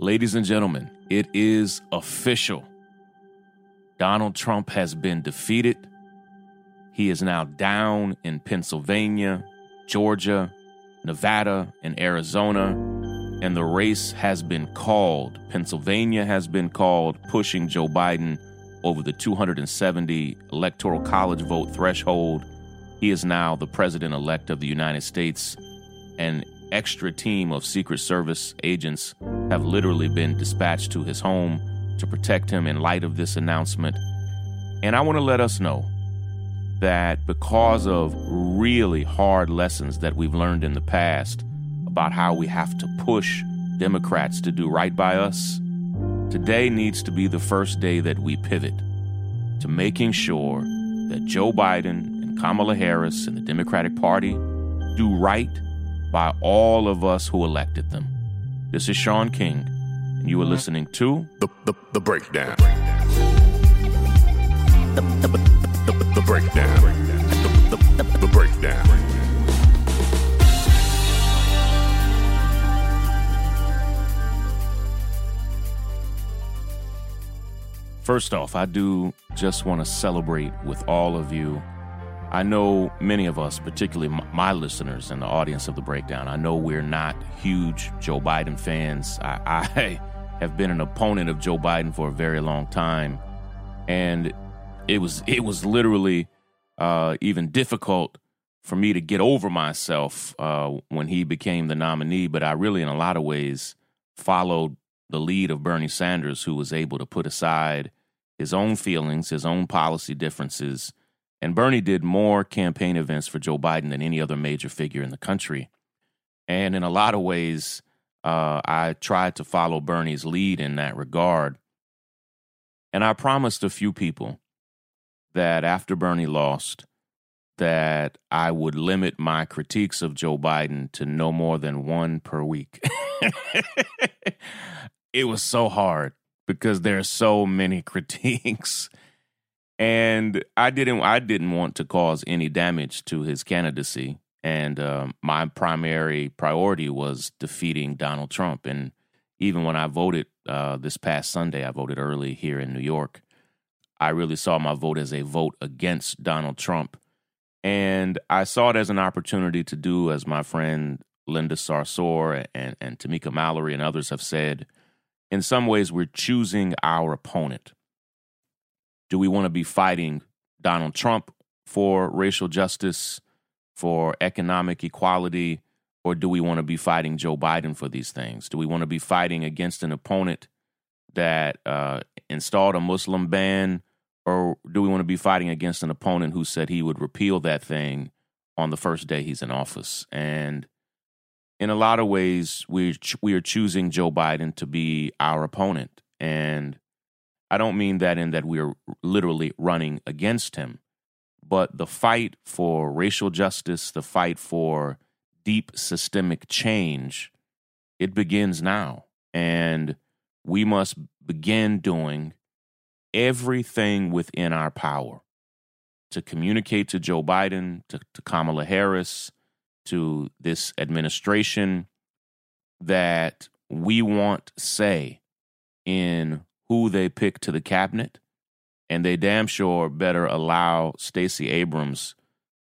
Ladies and gentlemen, it is official. Donald Trump has been defeated. He is now down in Pennsylvania, Georgia, Nevada, and Arizona, and the race has been called. Pennsylvania has been called, pushing Joe Biden over the 270 electoral college vote threshold. He is now the president elect of the United States, An extra team of Secret Service agents have literally been dispatched to his home to protect him in light of this announcement. And I want to let us know that because of really hard lessons that we've learned in the past about how we have to push Democrats to do right by us, today needs to be the first day that we pivot to making sure that Joe Biden and Kamala Harris and the Democratic Party do right by all of us who elected them. This is Shaun King, and you are listening to The, the, the breakdown. The, the, the, the breakdown. The, the, the, the breakdown. First off, I do just want to celebrate with all of you. I know many of us, particularly my listeners and the audience of the breakdown, I know we're not huge Joe Biden fans. I, I have been an opponent of Joe Biden for a very long time, and it was it was literally uh, even difficult for me to get over myself uh, when he became the nominee. But I really, in a lot of ways, followed the lead of Bernie Sanders, who was able to put aside his own feelings, his own policy differences. And Bernie did more campaign events for Joe Biden than any other major figure in the country. And in a lot of ways, uh, I tried to follow Bernie's lead in that regard. And I promised a few people that after Bernie lost, that I would limit my critiques of Joe Biden to no more than one per week. it was so hard because there are so many critiques and I didn't I didn't want to cause any damage to his candidacy. And um, my primary priority was defeating Donald Trump. And even when I voted uh, this past Sunday I voted early here in New York I really saw my vote as a vote against Donald Trump. And I saw it as an opportunity to do as my friend Linda Sarsour and, and Tamika Mallory and others have said. In some ways, we're choosing our opponent. Do we want to be fighting Donald Trump for racial justice, for economic equality, or do we want to be fighting Joe Biden for these things? Do we want to be fighting against an opponent that uh, installed a Muslim ban, or do we want to be fighting against an opponent who said he would repeal that thing on the first day he's in office? And in a lot of ways, we we are choosing Joe Biden to be our opponent, and I don't mean that in that we are literally running against him, but the fight for racial justice, the fight for deep systemic change, it begins now, and we must begin doing everything within our power to communicate to Joe Biden, to, to Kamala Harris to this administration that we want say in who they pick to the cabinet, and they damn sure better allow Stacey Abrams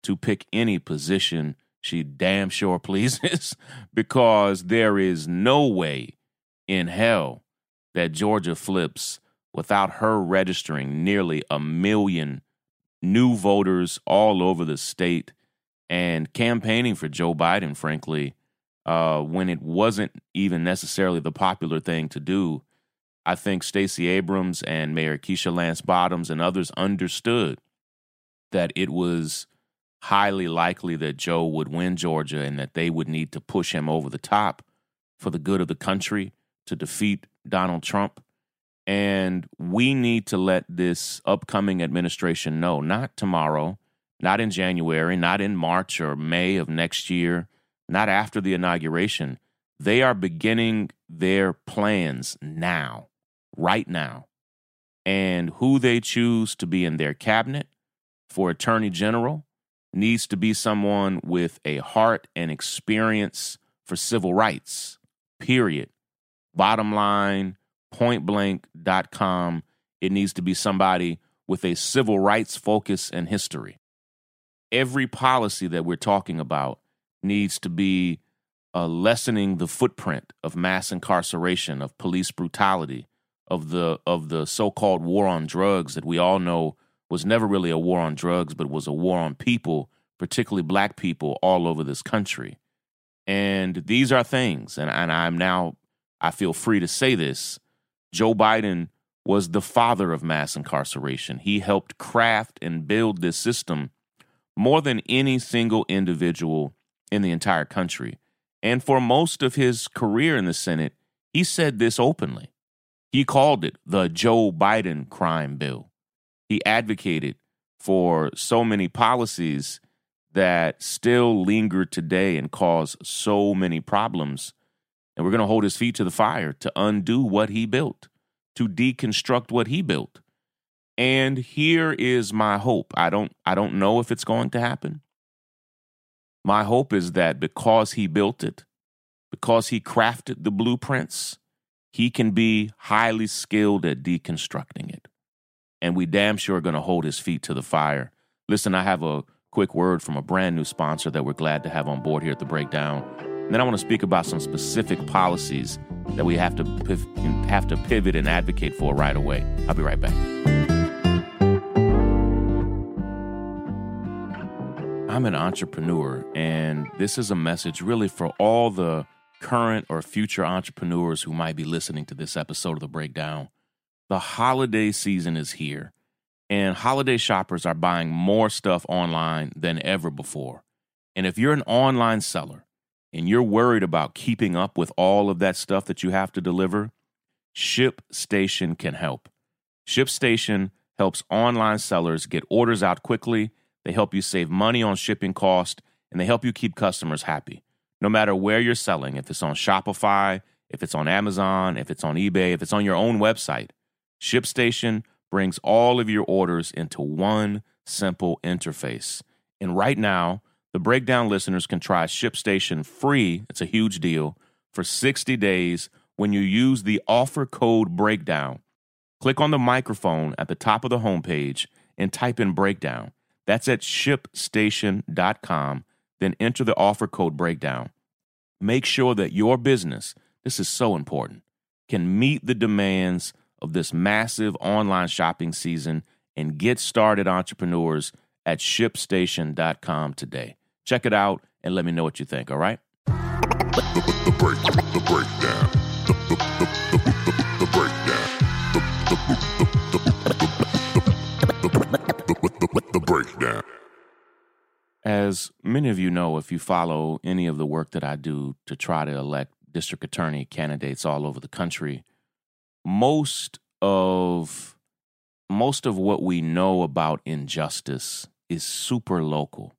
to pick any position she damn sure pleases, because there is no way in hell that Georgia flips without her registering nearly a million new voters all over the state and campaigning for Joe Biden, frankly, uh, when it wasn't even necessarily the popular thing to do. I think Stacey Abrams and Mayor Keisha Lance Bottoms and others understood that it was highly likely that Joe would win Georgia and that they would need to push him over the top for the good of the country to defeat Donald Trump. And we need to let this upcoming administration know, not tomorrow, not in January, not in March or May of next year, not after the inauguration. They are beginning their plans now, right now. And who they choose to be in their cabinet for attorney general needs to be someone with a heart and experience for civil rights, period. bottom line, pointblank.com. It needs to be somebody with a civil rights focus and history. Every policy that we're talking about needs to be uh, lessening the footprint of mass incarceration, of police brutality, of the of the so-called war on drugs that we all know was never really a war on drugs, but was a war on people, particularly black people all over this country. And these are things, and, and I'm now I feel free to say this. Joe Biden was the father of mass incarceration. He helped craft and build this system more than any single individual in the entire country. And for most of his career in the Senate, he said this openly. He called it the Joe Biden crime bill. He advocated for so many policies that still linger today and cause so many problems. And we're going to hold his feet to the fire to undo what he built, to deconstruct what he built. And here is my hope. I don't I don't know if it's going to happen. My hope is that because he built it, because he crafted the blueprints, he can be highly skilled at deconstructing it. And we damn sure are going to hold his feet to the fire. Listen, I have a quick word from a brand new sponsor that we're glad to have on board here at the Breakdown. And then I want to speak about some specific policies that we have to have to pivot and advocate for right away. I'll be right back. I'm an entrepreneur, and this is a message really for all the current or future entrepreneurs who might be listening to this episode of The Breakdown. The holiday season is here, and holiday shoppers are buying more stuff online than ever before. And if you're an online seller and you're worried about keeping up with all of that stuff that you have to deliver, ShipStation can help. ShipStation helps online sellers get orders out quickly they help you save money on shipping cost, and they help you keep customers happy. No matter where you're selling, if it's on Shopify, if it's on Amazon, if it's on eBay, if it's on your own website, ShipStation brings all of your orders into one simple interface. And right now, the breakdown listeners can try ShipStation free. It's a huge deal for 60 days when you use the offer code breakdown. Click on the microphone at the top of the homepage and type in breakdown. That's at shipstation.com. Then enter the offer code breakdown. Make sure that your business, this is so important, can meet the demands of this massive online shopping season and get started entrepreneurs at shipstation.com today. Check it out and let me know what you think, all right? As many of you know, if you follow any of the work that I do to try to elect district attorney candidates all over the country, most of most of what we know about injustice is super local.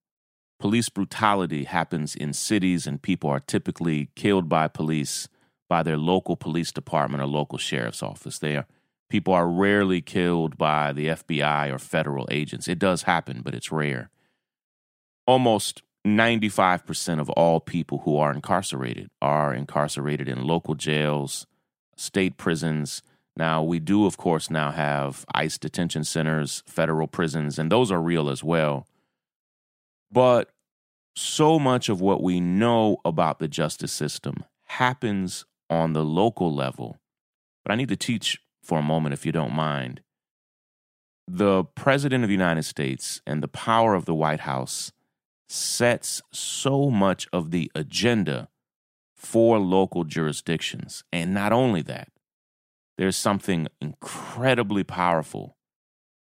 Police brutality happens in cities and people are typically killed by police by their local police department or local sheriff's office. They are People are rarely killed by the FBI or federal agents. It does happen, but it's rare. Almost 95% of all people who are incarcerated are incarcerated in local jails, state prisons. Now, we do, of course, now have ICE detention centers, federal prisons, and those are real as well. But so much of what we know about the justice system happens on the local level. But I need to teach for a moment, if you don't mind. The President of the United States and the power of the White House sets so much of the agenda for local jurisdictions. And not only that, there's something incredibly powerful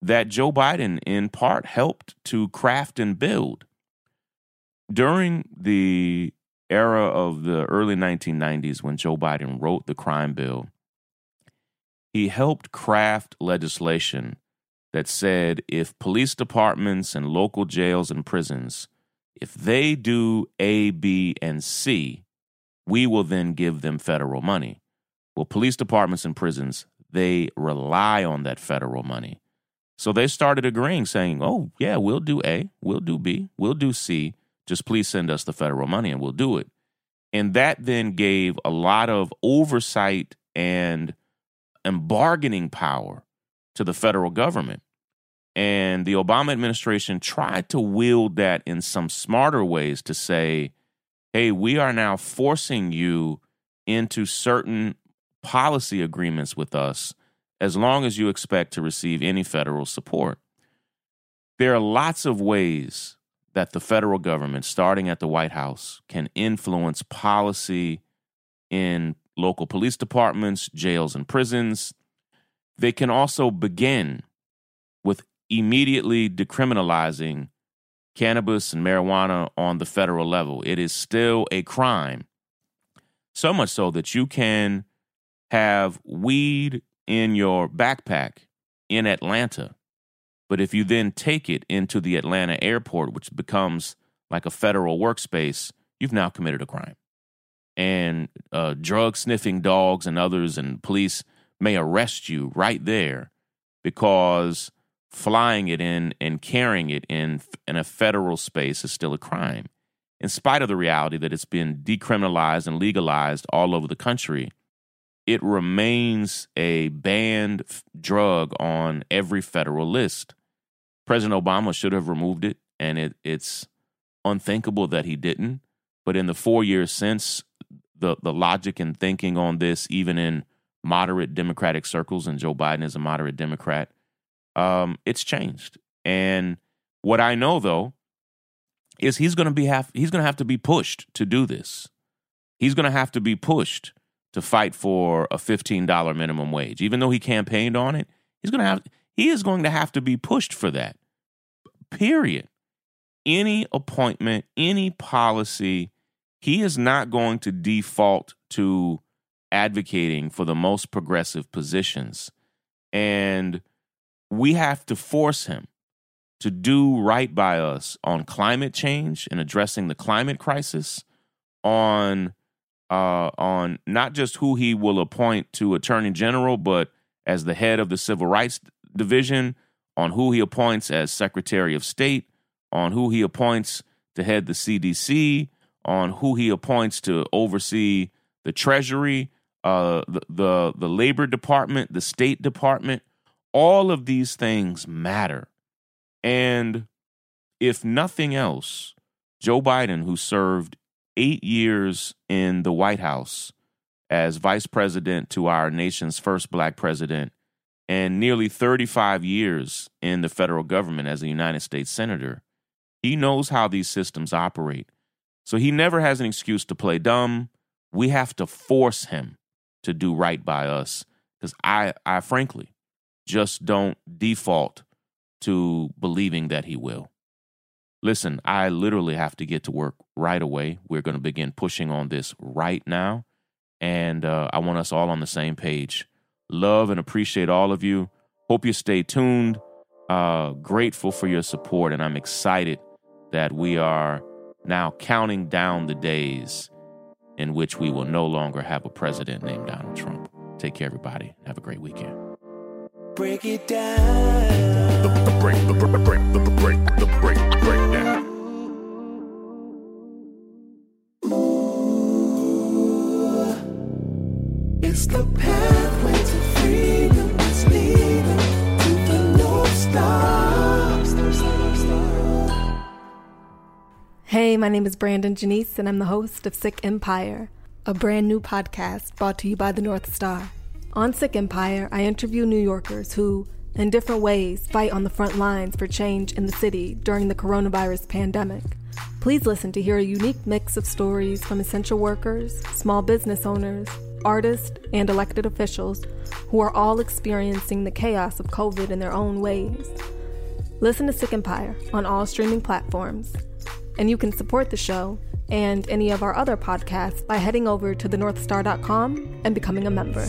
that Joe Biden, in part, helped to craft and build. During the era of the early 1990s, when Joe Biden wrote the crime bill, he helped craft legislation that said if police departments and local jails and prisons if they do A, B, and C, we will then give them federal money. Well, police departments and prisons, they rely on that federal money. So they started agreeing, saying, oh, yeah, we'll do A, we'll do B, we'll do C. Just please send us the federal money and we'll do it. And that then gave a lot of oversight and, and bargaining power to the federal government. And the Obama administration tried to wield that in some smarter ways to say, hey, we are now forcing you into certain policy agreements with us as long as you expect to receive any federal support. There are lots of ways that the federal government, starting at the White House, can influence policy in local police departments, jails, and prisons. They can also begin with immediately decriminalizing cannabis and marijuana on the federal level. It is still a crime. So much so that you can have weed in your backpack in Atlanta. But if you then take it into the Atlanta airport, which becomes like a federal workspace, you've now committed a crime. And uh, drug sniffing dogs and others and police may arrest you right there because flying it in and carrying it in in a federal space is still a crime. In spite of the reality that it's been decriminalized and legalized all over the country it remains a banned drug on every federal list. President obama should have removed it and it, it's unthinkable that he didn't. But in the 4 years since the the logic and thinking on this even in moderate democratic circles and Joe Biden is a moderate democrat um, it's changed. And what I know though is he's going to be have he's going to have to be pushed to do this. He's going to have to be pushed to fight for a $15 minimum wage. Even though he campaigned on it, he's going to have he is going to have to be pushed for that. Period. Any appointment, any policy, he is not going to default to advocating for the most progressive positions. And we have to force him to do right by us on climate change and addressing the climate crisis, on uh, on not just who he will appoint to attorney general, but as the head of the civil rights division, on who he appoints as secretary of state, on who he appoints to head the CDC, on who he appoints to oversee the Treasury, uh, the, the the Labor Department, the State Department all of these things matter. And if nothing else, Joe Biden, who served eight years in the White House as vice president to our nation's first black president, and nearly 35 years in the federal government as a United States Senator, he knows how these systems operate. So he never has an excuse to play dumb. We have to force him to do right by us. Because I, I frankly, just don't default to believing that he will. Listen, I literally have to get to work right away. We're going to begin pushing on this right now. And uh, I want us all on the same page. Love and appreciate all of you. Hope you stay tuned. Uh, grateful for your support. And I'm excited that we are now counting down the days in which we will no longer have a president named Donald Trump. Take care, everybody. Have a great weekend break it down. The, break, the, break, the, break, break, break down. It's the pathway to freedom. Leading to the North Star. Hey, my name is Brandon Janice, and I'm the host of Sick Empire, a brand new podcast brought to you by the North Star. On Sick Empire, I interview New Yorkers who, in different ways, fight on the front lines for change in the city during the coronavirus pandemic. Please listen to hear a unique mix of stories from essential workers, small business owners, artists, and elected officials who are all experiencing the chaos of COVID in their own ways. Listen to Sick Empire on all streaming platforms. And you can support the show and any of our other podcasts by heading over to thenorthstar.com and becoming a member.